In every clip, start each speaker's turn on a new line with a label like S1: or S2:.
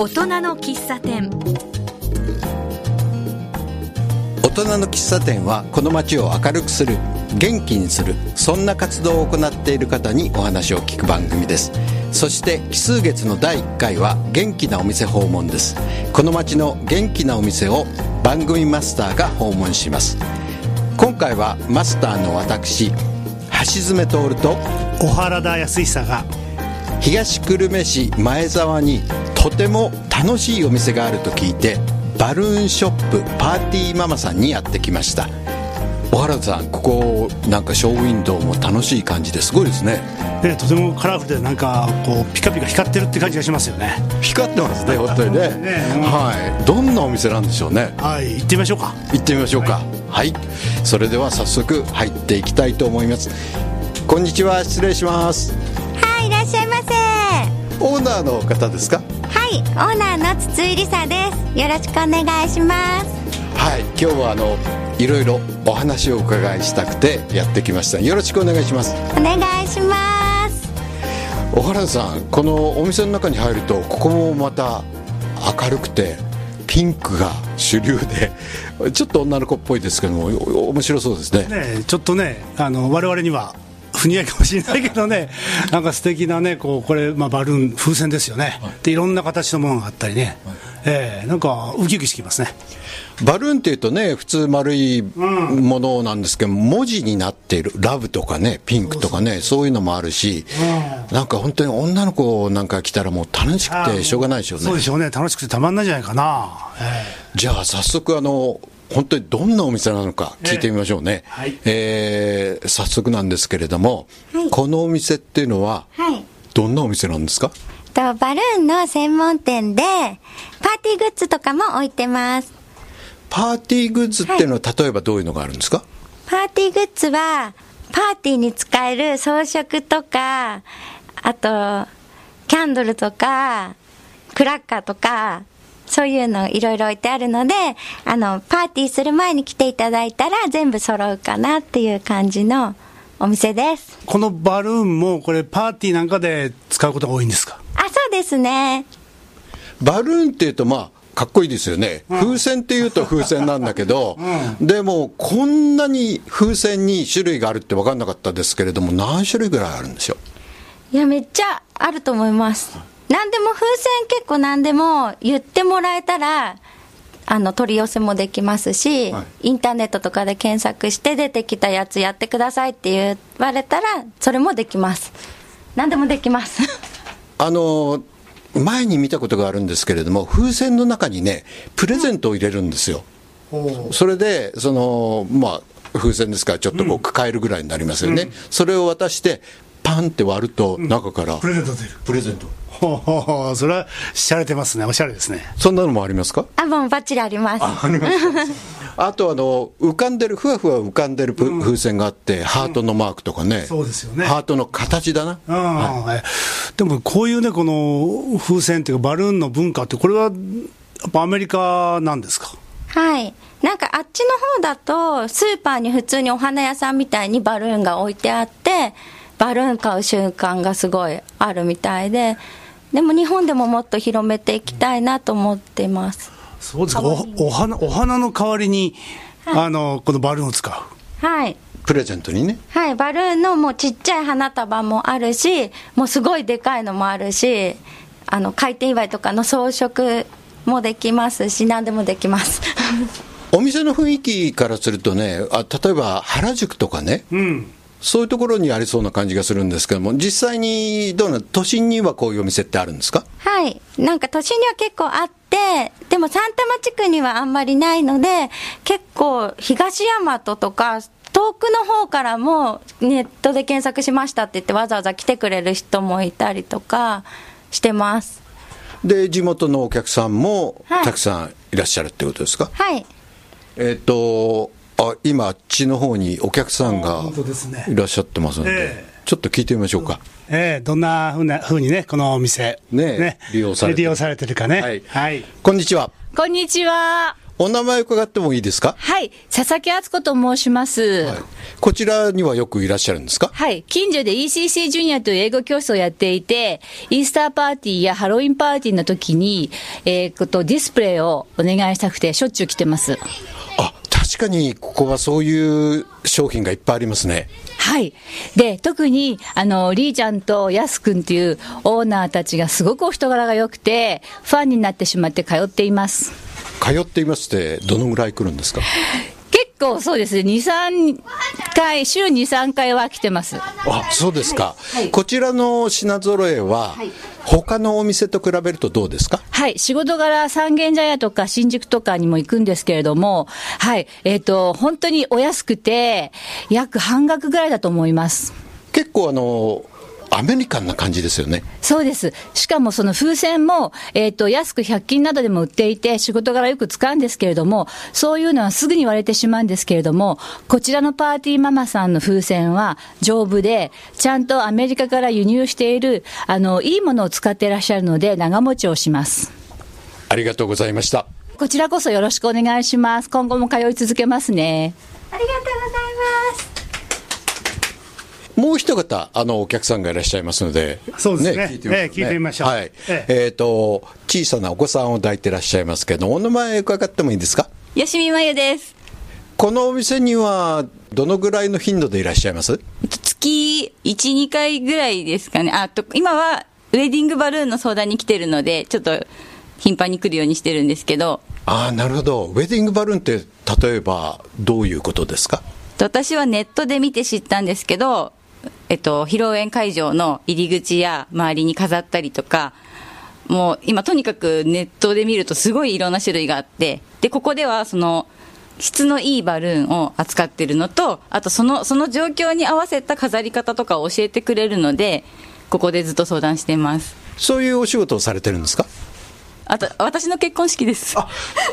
S1: 大人の喫茶店。
S2: 大人の喫茶店はこの街を明るくする元気にするそんな活動を行っている方にお話を聞く番組です。そして奇数月の第1回は元気なお店訪問です。この街の元気なお店を番組マスターが訪問します。今回はマスターの私橋爪徹と
S3: 小原田康久が
S2: 東久留米市前沢にとても楽しいお店があると聞いてバルーンショップパーティーママさんにやってきました。小原田さんここなんかショーウィンドウも楽しい感じですごいですね。
S3: ねとてもカラフルでなんかこうピカピカ光ってるって感じがしますよね。
S2: 光ってますね本当にね。
S3: ね。うん。
S2: はい。どんなお店なんでしょうね？
S3: はい。行ってみましょうか。
S2: 行ってみましょうか。はい、それでは早速入っていきたいと思います。こんにちは。失礼します。
S4: はい、いらっしゃいませ。は
S2: オーナーの方ですか？
S4: い、オーナーの筒井梨沙です。よろしくお願いします。
S2: はい。今日はあのいろいろお話をお伺いしたくてやってきました。よろしくお願いします。
S4: お願いします。
S2: 小原田さんこのお店の中に入るとここもまた明るくてピンクが主流で ちょっと女の子っぽいですけどもお面白そうですね。
S3: ねちょっとねあの我々には不似合いかもしれないけどねなんか素敵なねこうこれ、まあ、バルーン風船ですよね、でいろんな形のものがあったりね、ええなんかウキウキしてきますね。
S2: バルーンっていうとね普通丸いものなんですけど、文字になっている。ラブとかねピンクとかねそういうのもあるし、なんか本当に女の子なんか来たらもう楽しくてしょうがないでしょうね。
S3: そうでしょうね。楽しくてたまんないんじゃないかな、え
S2: じゃあ早速あの本当にどんなお店なのか聞いてみましょうね、
S3: ええはい。
S2: えー早速なんですけれども、
S4: はい。
S2: このお店っていうのは
S4: はい。
S2: どんなお店なんですか？
S4: と、バルーンの専門店で、パーティーグッズとかも置いてます。
S2: パーティーグッズっていうのは例えばどういうのがあるんですか、
S4: パーティーグッズは、パーティーに使える装飾とか、あと、キャンドルとか、クラッカーとか、そういうのいろいろ置いてあるので、あの、パーティーする前に来ていただいたら全部揃うかなっていう感じのお店です。
S3: このバルーンもこれパーティーなんかで使うことが多いんですか？
S4: あ、そうですね。
S2: バルーンっていうとまあかっこいいですよね、風船っていうと風船なんだけど、でもこんなに風船に種類があるって分かんなかったですけれども何種類ぐらいあるんでしょう？
S4: いや、めっちゃあると思います。何でも風船結構何でも言ってもらえたら、あの、取り寄せもできますし、
S2: はい
S4: インターネットとかで検索して出てきたやつやってくださいって言われたら、それもできます。何でもできます。
S2: あの前に見たことがあるんですけれども風船の中にねプレゼントを入れるんですよ、それでそのまあ風船ですからちょっとこう抱えるぐらいになりますよね、それを渡してパンって割ると中から。
S3: プレゼント出る。
S2: プレゼント。
S3: ほうほうほう。それはしゃれてますね。おしゃれですね。
S2: そんなのもありますか？
S4: あ、もうバッチリあります。
S2: あ とあの浮かんでるふわふわ浮かんでるプ風船があって、ハートのマークとかね、
S3: そうですよね。
S2: ハートの形だな、
S3: うん。えでもこういうねこの風船っていうかバルーンの文化ってこれはやっぱアメリカなんですか？
S4: はい。なんかあっちの方だと、スーパーに普通にお花屋さんみたいにバルーンが置いてあって、バルーン買う習慣がすごいあるみたいで、でも日本でももっと広めていきたいなと思ってます。
S3: そうですか。おお花お花の代わりに、あのこのバルーンを使う。
S4: はい。
S2: プレゼントにね。
S4: はい、バルーンのもうちっちゃい花束もあるし、もうすごいでかいのもあるし、あの、開店祝いとかの装飾もできますし、何でもできます。
S2: お店の雰囲気からするとねあ例えば原宿とかね、
S3: うん
S2: そういうところにありそうな感じがするんですけども実際にどうなの？都心にはこういうお店ってあるんですか？
S4: はい。なんか都心には結構あって、でも三多摩地区にはあんまりないので、結構東大和とか、遠くの方からもネットで検索しましたって言ってわざわざ来てくれる人もいたりとかしてます。
S2: で地元のお客さんも
S4: はい
S2: たくさんいらっしゃるってことですか、
S4: はい。
S2: えっ、とあ今あっちの方にお客さんがいらっしゃってますので、
S3: ええ
S2: ちょっと聞いてみましょうか、
S3: ええどんなふうなふうにねこのお店
S2: ね利用されてる
S3: 利用されてるかね
S2: はい
S3: はい、
S2: こんにちは
S5: こんにちは。
S2: お名前伺ってもいいですか？
S5: はい。佐々木敦子と申します。
S2: はい。こちらにはよくいらっしゃるんですか？
S5: はい。近所で ECC ジュニアという英語教室をやっていて、イースターパーティーやハロウィンパーティーの時に、えー、こと、ディスプレイをお願いしたくて、しょっちゅう来てます。
S2: あ、確かにここはそういう商品がいっぱいありますね。
S5: はい。で、特に、あの、リーちゃんとヤス君っていうオーナーたちがすごくお人柄が良くて、ファンになってしまって通っています。
S2: 通っていますってどのぐらい来るんですか？
S5: 結構そうです。ね、2、3回、週2、3回は来てます。
S2: あ、そうですか。こちらの品揃えは、他のお店と比べるとどうですか？
S5: はい、仕事柄三軒茶屋とか新宿とかにも行くんですけれども、はい、えっ、と、本当にお安くて、約半額ぐらいだと思います。
S2: 結構あの、アメリカンな感じですよね。
S5: そうです。しかもその風船も、えっ、と、安く100均などでも売っていて、仕事柄よく使うんですけれども、そういうのはすぐに割れてしまうんですけれども、こちらのパーティーママさんの風船は丈夫で、ちゃんとアメリカから輸入している、あの、いいものを使っていらっしゃるので、長持ちをします。
S2: ありがとうございました。
S5: こちらこそよろしくお願いします。今後も通い続けますね。
S4: ありがとうございます。
S2: もう一方、あの、お客さんがいらっしゃいますので、
S3: そうですね
S2: 聞いてみましょう
S3: ええ聞いてみましょう
S2: はい。
S3: ええ
S2: えっ、と、小さなお子さんを抱いてらっしゃいますけど、お名前伺ってもいいですか？
S6: 吉見真由です。
S2: このお店には、どのぐらいの頻度でいらっしゃいます？
S6: えっと月1、2回ぐらいですかね。あと、今はウェディングバルーンの相談に来てるので、ちょっと頻繁に来るようにしてるんですけど、
S2: ああ、なるほど。ウェディングバルーンって、例えば、どういうことですか？
S6: 私はネットで見て知ったんですけど、えっと、披露宴会場の入り口や周りに飾ったりとか、もう今とにかくネットで見るとすごいいろんな種類があって、で、ここではその、質のいいバルーンを扱ってるのと、あとその、その状況に合わせた飾り方とかを教えてくれるので、ここでずっと相談してます。
S2: そういうお仕事をされてるんですか？
S6: あと、私の結婚式です。すいま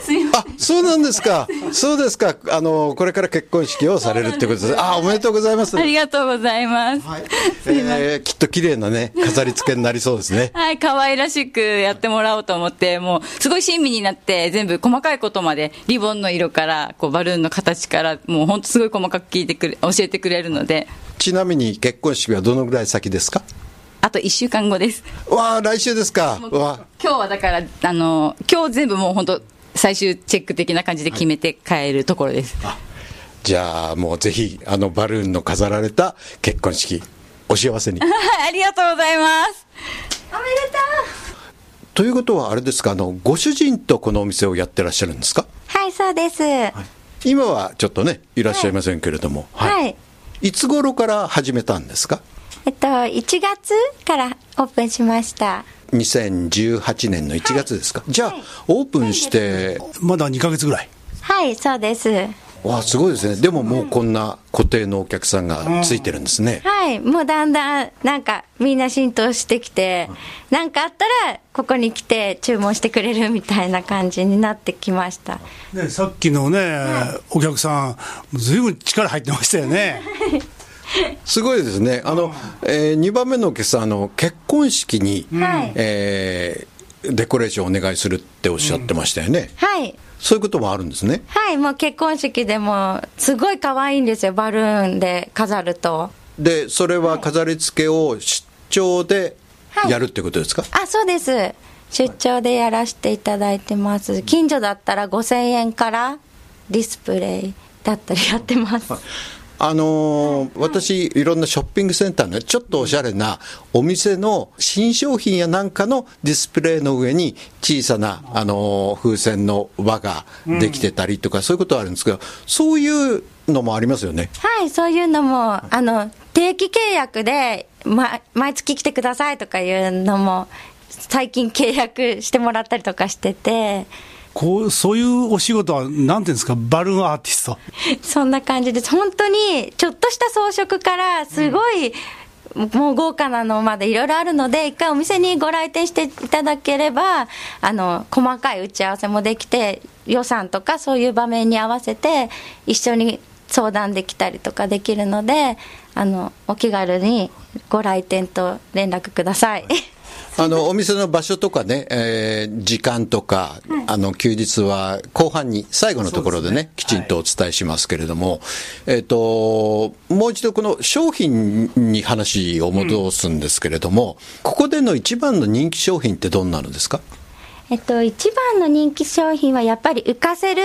S6: せん
S2: あ、そうなんですか。そうですか。あの、これから結婚式をされるってことです。あ、おめでとうございます。
S6: ありがとうございます。
S2: えーきっと綺麗なね、飾り付けになりそうですね。
S6: はい、可愛らしくやってもらおうと思って、もう、すごい親身になって、全部細かいことまで、リボンの色から、こう、バルーンの形から、もう本当すごい細かく聞いてくれ、教えてくれるので、
S2: ちなみに結婚式はどのぐらい先ですか？
S6: あと1週間後です。
S2: わあ、来週ですか。わ
S6: 今日はだから、あの、今日全部もう本当最終チェック的な感じで決めて帰るところです。
S2: じゃあ、もうぜひ、あの、バルーンの飾られた結婚式、お幸せに。
S6: はい、ありがとうございます。
S4: おめでと
S2: ということは、あれですか、あの、ご主人とこのお店をやってらっしゃるんですか？
S4: う。はい、そうです。
S2: 今はちょっとね、いらっしゃいませんけれども。
S4: はい
S2: いつ頃から始めたんですか？
S4: えっと、1月からオープンしました。
S2: 2018年の1月ですか、じゃあ、オープンして、
S3: まだ2ヶ月ぐらい。
S4: はい、そうです。
S2: わあ、すごいですね。でももうこんな固定のお客さんがついてるんですね。
S4: はい、もうだんだん、なんか、みんな浸透してきて、なんかあったら、ここに来て注文してくれるみたいな感じになってきました。
S3: ね、さっきのね、お客さん、ずいぶん力入ってましたよね。
S2: すごいですね。あの、え2番目のお客さん、あの、結婚式に、
S4: はい
S2: えーデコレーションお願いするっておっしゃってましたよね。
S4: はい。
S2: そういうこともあるんですね。
S4: はい、もう結婚式でも、すごい可愛いんですよ、バルーンで飾ると。
S2: で、それは飾り付けを出張でやるってことですか、
S4: あ、そうです。出張でやらせていただいてます。近所だったら5000円からディスプレイだったりやってます。
S2: あのー私、いろんなショッピングセンターのちょっとおしゃれなお店の新商品やなんかのディスプレイの上に小さな、あのー風船の輪ができてたりとか、そういうことはあるんですけど、そういうのもありますよね？
S4: はい、そういうのも、あの、定期契約で、ま、毎月来てくださいとかいうのも、最近契約してもらったりとかしてて、
S3: こう、そういうお仕事は、なんていうんですか、バルーンアーティスト。
S4: そんな感じです。本当に、ちょっとした装飾から、すごい、もう豪華なのまでいろいろあるので、一回お店にご来店していただければ、あの、細かい打ち合わせもできて、予算とかそういう場面に合わせて、一緒に相談できたりとかできるので、あの、お気軽にご来店と連絡ください。
S2: あの、お店の場所とかね、えー時間とか、あの、休日は後半に、最後のところでね、
S3: ですね。
S2: きちんとお伝えしますけれども、えっ、と、もう一度この商品に話を戻すんですけれども、ここでの一番の人気商品ってどんなのですか？
S4: えっと、一番の人気商品はやっぱり浮かせる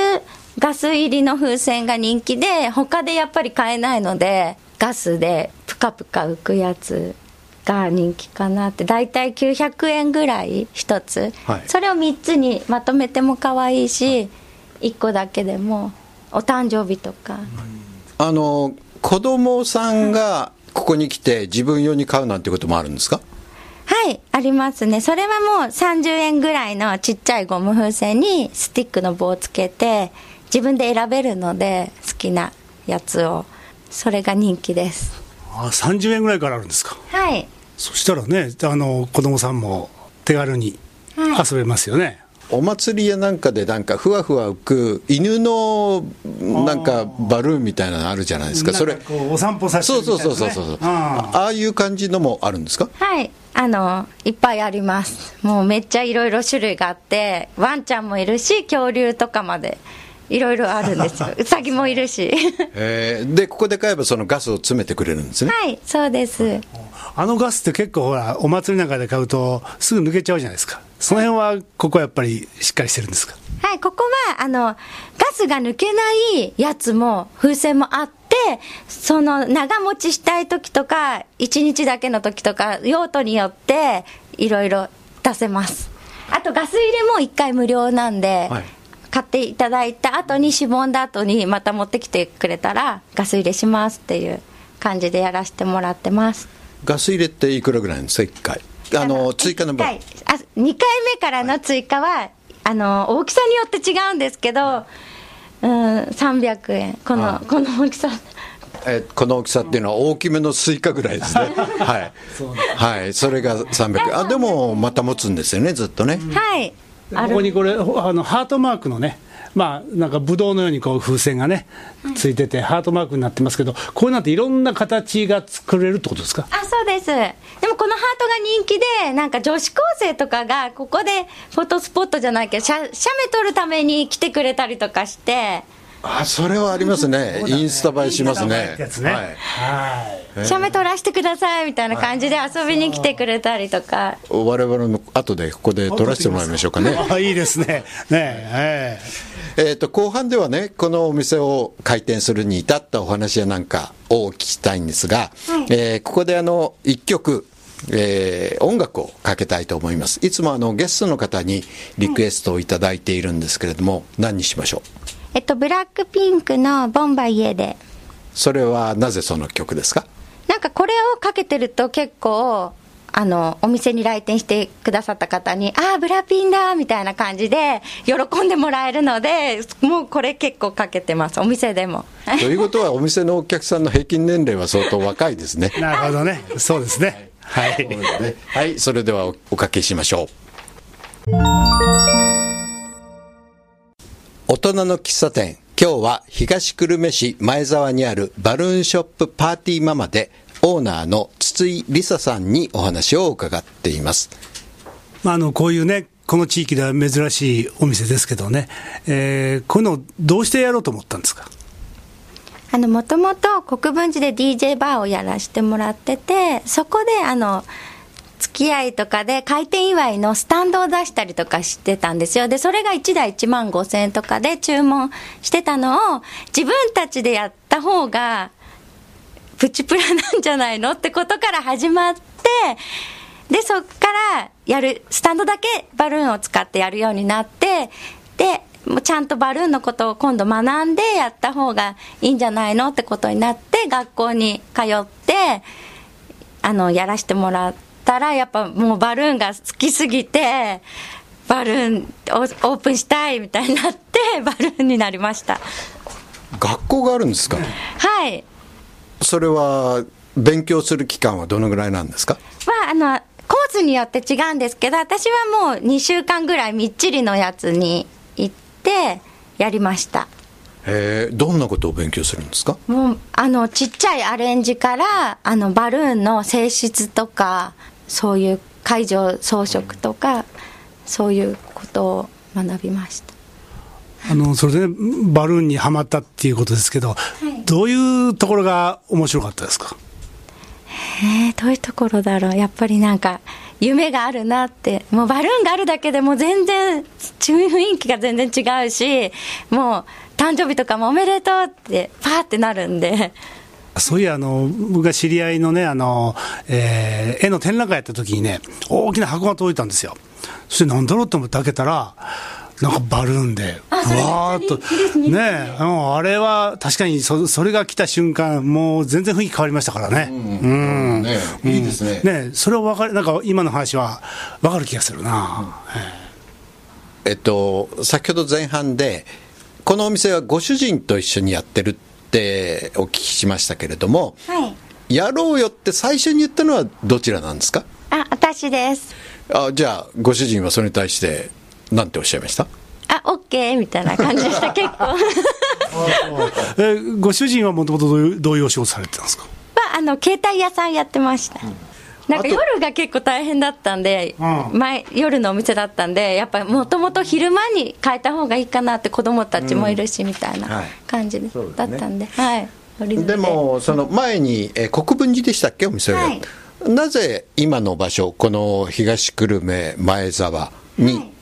S4: ガス入りの風船が人気で、他でやっぱり買えないので、ガスでぷかぷか浮くやつが人気かなって、だいたい900円ぐらい一つ、
S2: はい
S4: それを3つにまとめても可愛いし、1個だけでも、お誕生日とか。
S2: あの、子供さんがここに来て自分用に買うなんてこともあるんですか？
S4: はい、ありますね。それはもう30円ぐらいのちっちゃいゴム風船にスティックの棒をつけて、自分で選べるので、好きなやつを。それが人気です。
S3: あ30円ぐらいからあるんですか？
S4: はい。
S3: そしたらねあの子供さんも手軽に
S4: はい
S3: 遊べますよね、
S2: お祭りやなんかでなんかふわふわ浮く犬のなんかバルーンみたいなのあるじゃないですか。それ
S3: お散歩させて
S2: そう
S3: るみたいうなね
S2: そそうそうそう。
S3: あ
S2: ああいう感じのもあるんですか？
S4: はい。あの、いっぱいあります。もうめっちゃいろいろ種類があって、ワンちゃんもいるし、恐竜とかまで、いろいろあるんですよ。うさぎもいるし。
S2: えーで、ここで買えばそのガスを詰めてくれるんですね。
S4: はい、そうです。
S3: あのガスって結構ほらお祭りなんかで買うとすぐ抜けちゃうじゃないですかその辺はここはやっぱりしっかりしてるんですか？
S4: はい、ここは、あの、ガスが抜けないやつも、風船もあって、その、長持ちしたい時とか、1日だけの時とか、用途によって、いろいろ出せます。あと、ガス入れも1回無料なんで、
S2: はい
S4: 買っていただいた後に、しぼんだ後に、また持ってきてくれたら、ガス入れしますっていう感じでやらせてもらってます。
S2: ガス入れっていくらぐらいなんですか、1回。あの、追加の分。
S4: あ2回目からの追加は、あの大きさによって違うんですけど、うん、300円、このこの大きさ、
S2: えーこの大きさっていうのは大きめのスイカぐらいですね。はい。はい。それが300円。あ、でもまた持つんですよね、ずっとね。
S4: はい、
S3: ここにこれあのハートマークのねまあなんかブドウのようにこう風船がねついててハートマークになってますけどこういうのっていろんな形が作れるってことですか？
S4: あそうです、でもこのハートが人気で、なんか女子高生とかが、ここでフォトスポットじゃないけど、写写メ撮るために来てくれたりとかして、
S2: あ、それはありますね。インスタ映えします
S3: ね。
S2: はい。
S3: はい
S4: 写メ撮らせてくださいみたいな感じで遊びに来てくれたりとか。
S2: 我々も後でここで撮らせてもらいましょうかね。
S3: あいいですねねええ
S2: えっと、後半ではね、このお店を開店するに至ったお話やなんかをお聞きしたいんですが、えーここであの、一曲、えー音楽をかけたいと思います。いつもあの、ゲストの方にリクエストをいただいているんですけれども、何にしましょう？
S4: えっと、ブラックピンクのボンバイエで。
S2: それはなぜその曲ですか？
S4: なんかこれをかけてると結構、あの、お店に来店してくださった方に、ああ、ブラピンだみたいな感じで、喜んでもらえるので、もうこれ結構かけてます、お店でも。
S2: ということは、お店のお客さんの平均年齢は相当若いですね。
S3: なるほどねそうですねはい
S2: はい、それではおおかけしましょう。大人の喫茶店。今日は東久留米市前沢にあるバルーンショップパーティーママでオーナーの筒井梨沙さんにお話を伺っています。
S3: まあ、あのこういうねこの地域では珍しいお店ですけどね、えーこういうのをどうしてやろうと思ったんですか？
S4: あの、もともと国分寺で DJ バーをやらせてもらってて、そこで、あの、付き合いとかで開店祝いのスタンドを出したりとかしてたんですよ。で、それが1台1万5千円とかで注文してたのを、自分たちでやった方が、プチプラなんじゃないのってことから始まって、で、そっからやる、スタンドだけバルーンを使ってやるようになって、で、もうちゃんとバルーンのことを今度学んでやった方がいいんじゃないのってことになって、学校に通って、あの、やらせてもらったら、やっぱもうバルーンが好きすぎて、バルーンをオープンしたいみたいになって、バルーンになりました。
S2: 学校があるんですか
S4: はい。
S2: それは勉強する期間はどのぐらいなんですか？
S4: は、あの、コースによって違うんですけど、私はもう2週間ぐらいみっちりのやつに行って、やりました。
S2: えーどんなことを勉強するんですか？
S4: もう、あの、ちっちゃいアレンジから、あの、バルーンの性質とか、そういう会場装飾とかそういうことを学びました。
S3: あのそれで、ね、バルーンにはまったっていうことですけど、
S4: い。
S3: どういうところが面白かったですか？
S4: えー、どういうところだろう。やっぱりなんか夢があるなって。もうバルーンがあるだけでもう全然雰囲気が全然違うしもう誕生日とかもおめでとうってパーってなるんで
S3: そういやあの僕が知り合いのねあの、えー絵の展覧会やった時にね大きな箱が届いたんですよ。そして何だろうと思って開けたらなんかバルーンでふわーっとね。あれは確かにそそれが来た瞬間もう全然雰囲気変わりましたからね。うん、
S2: ねいいですね。
S3: ねえそれは分かるなんか今の話は分かる気がするな、
S2: えっと、先ほど前半で、このお店はご主人と一緒にやってるってお聞きしましたけれども、
S4: はい。
S2: やろうよって最初に言ったのはどちらなんですか？
S4: あ私です。
S2: あじゃあ、ご主人はそれに対して、なんておっしゃいました？
S4: あオッケーみたいな感じでした 結構。は
S3: えご主人はもともとどういうお仕事されてたんですか？
S4: あの携帯屋さんやってました、なんか夜が結構大変だったんで、
S3: うん。
S4: 前夜のお店だったんでやっぱりもともと昼間に変えた方がいいかなって子供たちもいるしみたい
S2: は
S4: ない。感じ
S2: うですね。
S4: だったんで。はい。
S2: で。も、その前に、えー国分寺でしたっけ、お店をやる
S4: はい。
S2: なぜ今の場所、この東久留米前沢に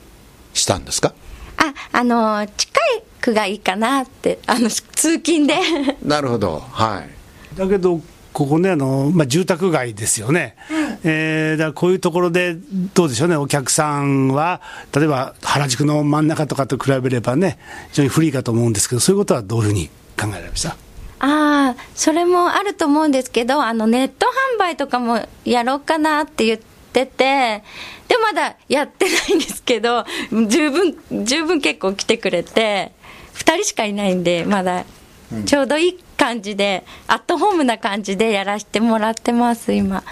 S2: したんですか、
S4: ああの近くがいいかなってあの通勤で。
S2: なるほど、はい。
S3: だけど、ここね、あのまあ、住宅街ですよね、えーだからこういうところで、どうでしょうね、お客さんは、例えば原宿の真ん中とかと比べればね、非常にフリーかと思うんですけど、そういうことはどういうふうに考えられました？
S4: ああそれもあると思うんですけどあのネット販売とかもやろうかなって言っててでまだやってないんですけど十分十分結構来てくれて2人しかいないんでまだちょうどいい感じで、アットホームな感じでやらせてもらってます今。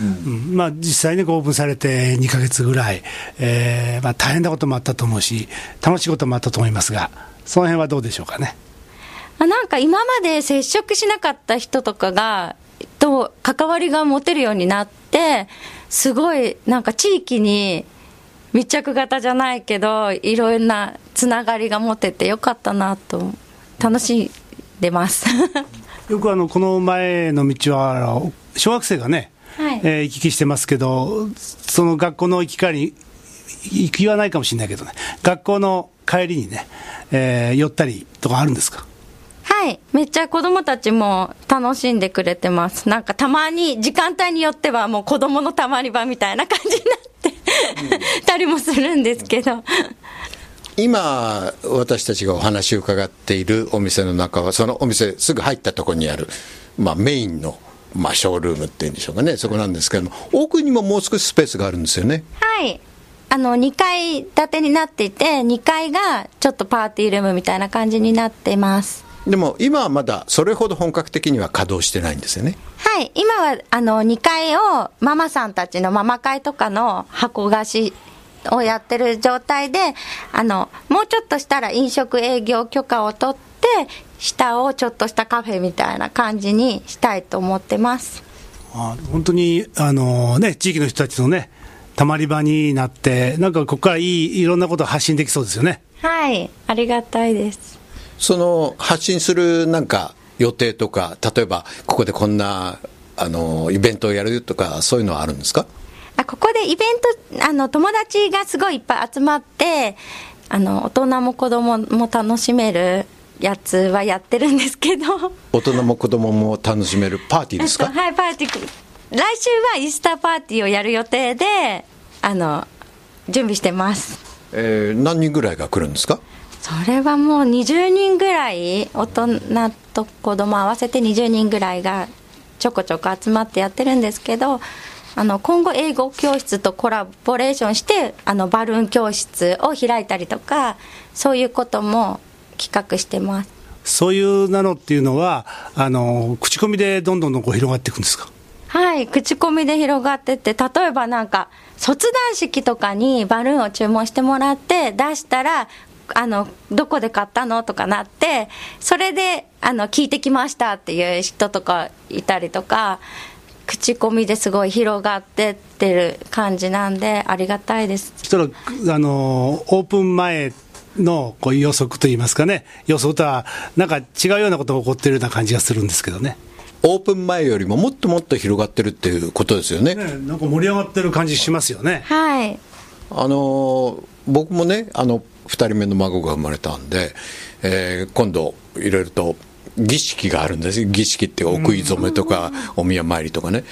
S3: うん。まあ、実際にこうオープンされて2ヶ月ぐらい、えーまあ、大変なこともあったと思うし、楽しいこともあったと思いますが、その辺はどうでしょうかね？
S4: あなんか今まで接触しなかった人とかが、と関わりが持てるようになって、すごいなんか地域に密着型じゃないけど、いろんなつながりが持ててよかったなと、楽しんでます。
S3: よくあのこの前の道は小学生がね、
S4: はい
S3: えー行き来してますけど、その学校の行き帰り、行きはないかもしれないけどね、学校の帰りにね、えー寄ったりとかあるんですか？
S4: はい。めっちゃ子供たちも楽しんでくれてます。なんかたまに、時間帯によってはもう子供のたまり場みたいな感じになって、たりもするんですけど。
S2: 今、私たちがお話を伺っているお店の中は、そのお店すぐ入ったところにある、まあ、メインの、まあ、ショールームっていうんでしょうかね、そこなんですけども、奥にももう少しスペースがあるんですよね。
S4: はい。あの、2階建てになっていて、2階がちょっとパーティールームみたいな感じになってます。
S2: でも今はまだそれほど本格的には稼働してないんですよね。
S4: はい。今は、あの、2階をママさんたちのママ会とかの箱貸しをやってる状態で、あの、もうちょっとしたら飲食営業許可を取って、下をちょっとしたカフェみたいな感じにしたいと思ってます。
S3: あ本当にあの、ね、地域の人たちのね、たまり場になって、なんかここからいいいろんなことを発信できそうですよね。
S4: はい。ありがたいです。
S2: その発信するなんか予定とか、例えばここでこんなあのイベントをやるとか、そういうのはあるんですか？
S4: あここでイベントあの友達がすごいいっぱい集まってあの大人も子供も楽しめるやつはやってるんですけど。
S2: 大人も子供も楽しめるパーティーですか？
S4: はいパーティー。来週はイースターパーティーをやる予定であの準備してます。
S2: えー何人ぐらいが来るんですか？
S4: それはもう20人ぐらい大人と子供合わせて20人ぐらいがちょこちょこ集まってやってるんですけどあの今後英語教室とコラボレーションしてあのバルーン教室を開いたりとかそういうことも企画してます
S3: そういうなのっていうのは、あの口コミでどんどんどんこう広がっていくんですか？
S4: はい口コミで広がってって例えばなんか卒団式とかにバルーンを注文してもらって出したらあのどこで買ったのとかなってそれであの聞いてきましたっていう人とかいたりとか口コミですごい広がってってる感じなんで、ありがたいです。
S3: そしたら、あの、オープン前のこう予測といいますかね、予想とはなんか違うようなことが起こってるような感じがするんですけどね。
S2: オープン前よりももっともっと広がってるっていうことですよね。
S3: ねなんか盛り上がってる感じしますよね。
S4: はい。
S2: あの僕もねあの2人目の孫が生まれたんで、えー今度いろいろと儀式があるんです儀式っていうお食い初めとかお宮参りとかね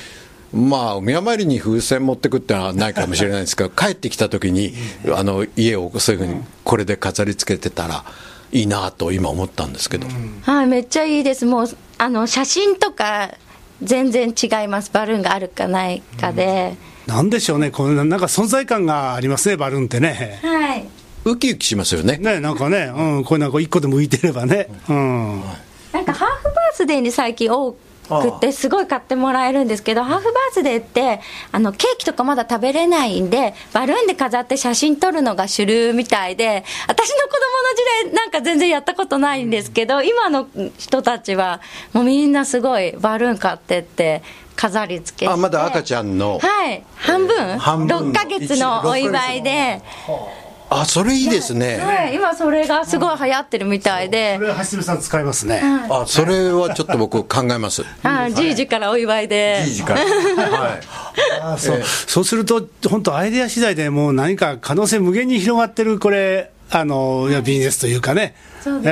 S2: まあお宮参りに風船持ってくってのはないかもしれないですけど 帰ってきた時にあの家をそういうふうにこれで飾り付けてたらいいなと今思ったんですけど、
S4: はい、めっちゃいいです。もう、あの、写真とか全然違います。バルーンがあるかないかで。
S3: なんでしょうね、このなんか存在感がありますね、バルーンってね。
S4: はい。
S2: ウキウキしますよね
S3: ね、なんかね、うん、これなんか一個でも浮いてればね。うん。
S4: なんかハーフバースデーに最近多くて、すごい買ってもらえるんですけど、ハーフバースデーって、あの、ケーキとかまだ食べれないんで、バルーンで飾って写真撮るのが主流みたいで、私の子供の時代なんか全然やったことないんですけど、今の人たちは、もうみんなすごいバルーン買ってって、飾り付けして。
S2: あまだ赤ちゃんの
S4: はい。半分
S2: 半分
S4: ?6 ヶ月のお祝いで。
S2: あそれいいですね、
S4: はい。今それがすごい流行ってるみたいで。
S3: こ。れ、橋爪さん使いますね。
S2: あそれはちょっと僕考えます。
S4: あじいじからお祝いで。
S2: いい時間はい。
S3: あそう。そうすると、本当、アイデア次第でもう何か可能性無限に広がってる、これ、あのいやビジネスというかね。
S4: そうですね。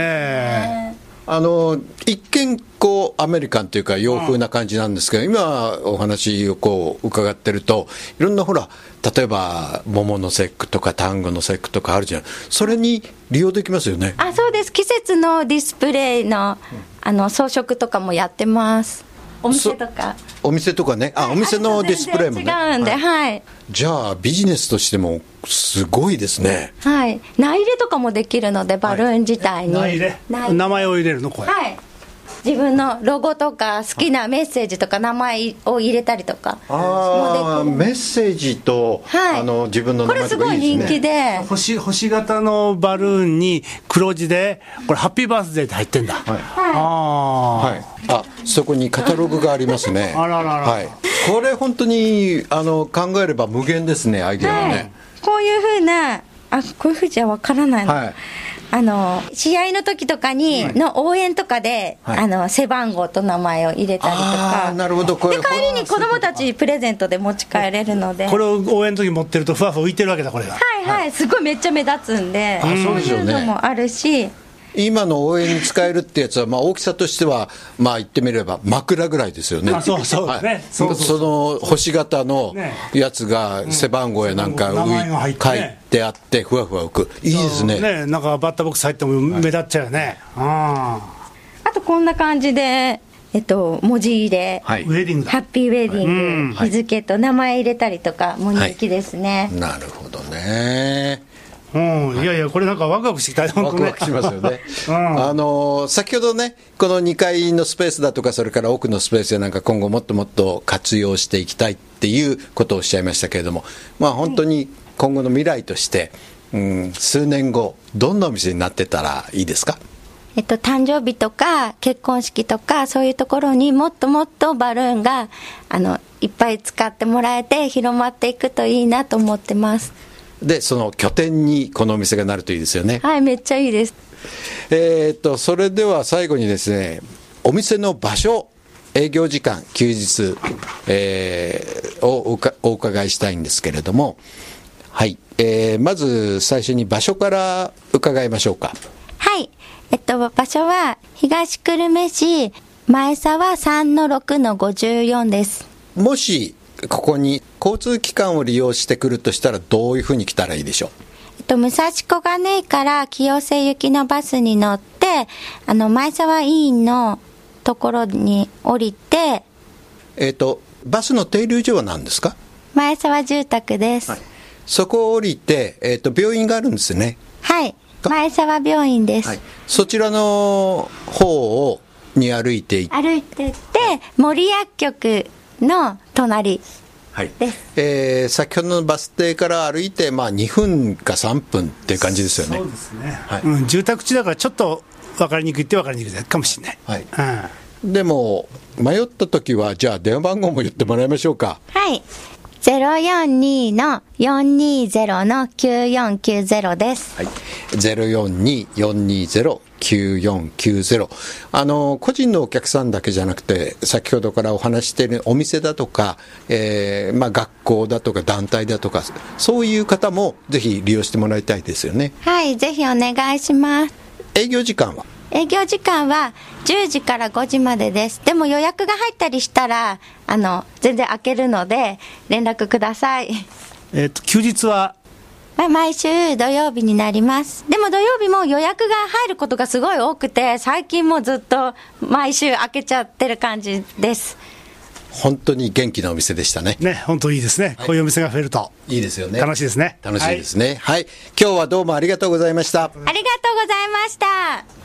S3: え
S2: あの一見こうアメリカンというか洋風な感じなんですけど、今お話をこう伺ってるといろんなほら例えば桃の節句とか単語の節句とかあるじゃんそれに利用できますよね
S4: あ、そうです。季節のディスプレイの、あの、装飾とかもやってます。お店とか。
S2: お店とかねあお店のディスプレイもね
S4: 違うんで、
S2: はい
S4: はい。
S2: じゃあビジネスとしてもすごいですね
S4: はい。内入れとかもできるので、バルーン自体に。
S3: ー内入れ？
S4: 内入れ
S3: 名前を入れるの、これ。
S4: はい。自分のロゴとか、好きなメッセージとか、名前を入れたりとか。
S2: ああメッセージと、
S4: はい
S2: あの自分の名前
S4: これすごい
S2: とかいいですね。
S4: 人気で。
S3: 星星型のバルーンに黒字で、これ、ハッピーバースデーって入ってんだ。
S2: はい。
S3: あ
S2: はい、あそこにカタログがありますね。
S3: あららら
S2: はい、これ本当にあの考えれば無限ですねアイデアは
S4: はい。
S2: ね、。
S4: こういうふうな、あ、こういうふうじゃわからないの。
S2: はい
S4: あの、試合の時とかに、の応援とかで、
S2: はい。
S4: あの、背番号と名前を入れたりとか。
S2: なるほど。これ
S4: で、帰りに子供たちプレゼントで持ち帰れるので。
S3: これを応援の時持ってると、ふわふわ浮いてるわけだ、これが。
S4: はいはい、すごいめっちゃ目立つんで、
S2: あそう
S4: いうのもあるし、
S2: 今の応援に使えるってやつは、まあ、大きさとしては、まあ、言ってみれば枕ぐらいですよね。
S3: あそうそうですね。
S2: はい。
S3: そ
S2: の星型の
S3: ね。
S2: やつが背番号やなんか書いてあって、ふわふわ浮く。いいですね。
S3: ねなんかバッターボックス入っても目立っちゃうよね。あ
S4: あとこんな感じで、えっと、文字入れ、
S2: はい
S3: ーウェディングだ。
S4: ハッピーウェディング、
S2: はい
S4: 日付と名前入れたりとかも人気ですね。
S2: なるほどね。
S3: うん、いやいや、これなんかワクワクしてきたよ、
S2: ワクワクしますよね。
S3: うん
S2: あの先ほどね、この2階のスペースだとか、それから奥のスペースでなんか今後もっともっと活用していきたいっていうことをおっしゃいましたけれども、まあ本当に今後の未来として、うん、数年後、どんなお店になってたらいいですか？
S4: えっと、誕生日とか結婚式とかそういうところにもっともっとバルーンがあのいっぱい使ってもらえて広まっていくといいなと思ってます。
S2: で、その拠点にこのお店がなるといいですよね。
S4: はいめっちゃいいです。
S2: えーっと、それでは最後にですね、お店の場所、営業時間、休日、えーをお伺いしたいんですけれども、はい、えーまず最初に場所から伺いましょうか。
S4: はい。えっと場所は東久留米市前沢3-6-54です。
S2: もし、ここに交通機関を利用してくるとしたら、どういうふうに来たらいいでしょ
S4: えっと、武蔵小金井から清瀬行きのバスに乗って、あの、前沢委員のところに降りて、
S2: うえーっと、バスの停留所は何ですか？
S4: 前沢住宅です。
S2: そこを降りて、えーっと、病院があるんですね。
S4: はい。前沢病院です。
S2: はい。そちらの方を、に歩いていって、
S4: 歩いてって、森薬局の隣。
S2: はいえー先ほどのバス停から歩いて、まあ、2分か3分っていう感じですよね
S3: そう。ですね、
S2: はい
S3: うん。住宅地だからちょっと分かりにくいって分かりにくいかもしれない。
S2: はい
S3: うん
S2: でも迷った時はじゃあ電話番号も言ってもらいましょうか
S4: はい。042の420の9490です。
S2: はい、042-420-9490あの個人のお客さんだけじゃなくて先ほどからお話ししているお店だとか、えーまあ、学校だとか団体だとかそういう方もぜひ利用してもらいたいですよね
S4: はい、ぜひお願いします。
S2: 営業時間は？
S4: 営業時間は10時から5時までです。でも予約が入ったりしたら、あの、全然開けるので、連絡ください。
S3: えっと、休日は、
S4: まあ毎週土曜日になります。でも土曜日も予約が入ることがすごい多くて、最近もずっと毎週開けちゃってる感じです。
S2: 本当に元気なお店でしたね
S3: ね、本当いいですね。こういうお店が増えると。
S2: いいですよね
S3: 楽しいですね
S2: 楽しいですねはい、今日はどうもありがとうございました
S4: ありがとうございました。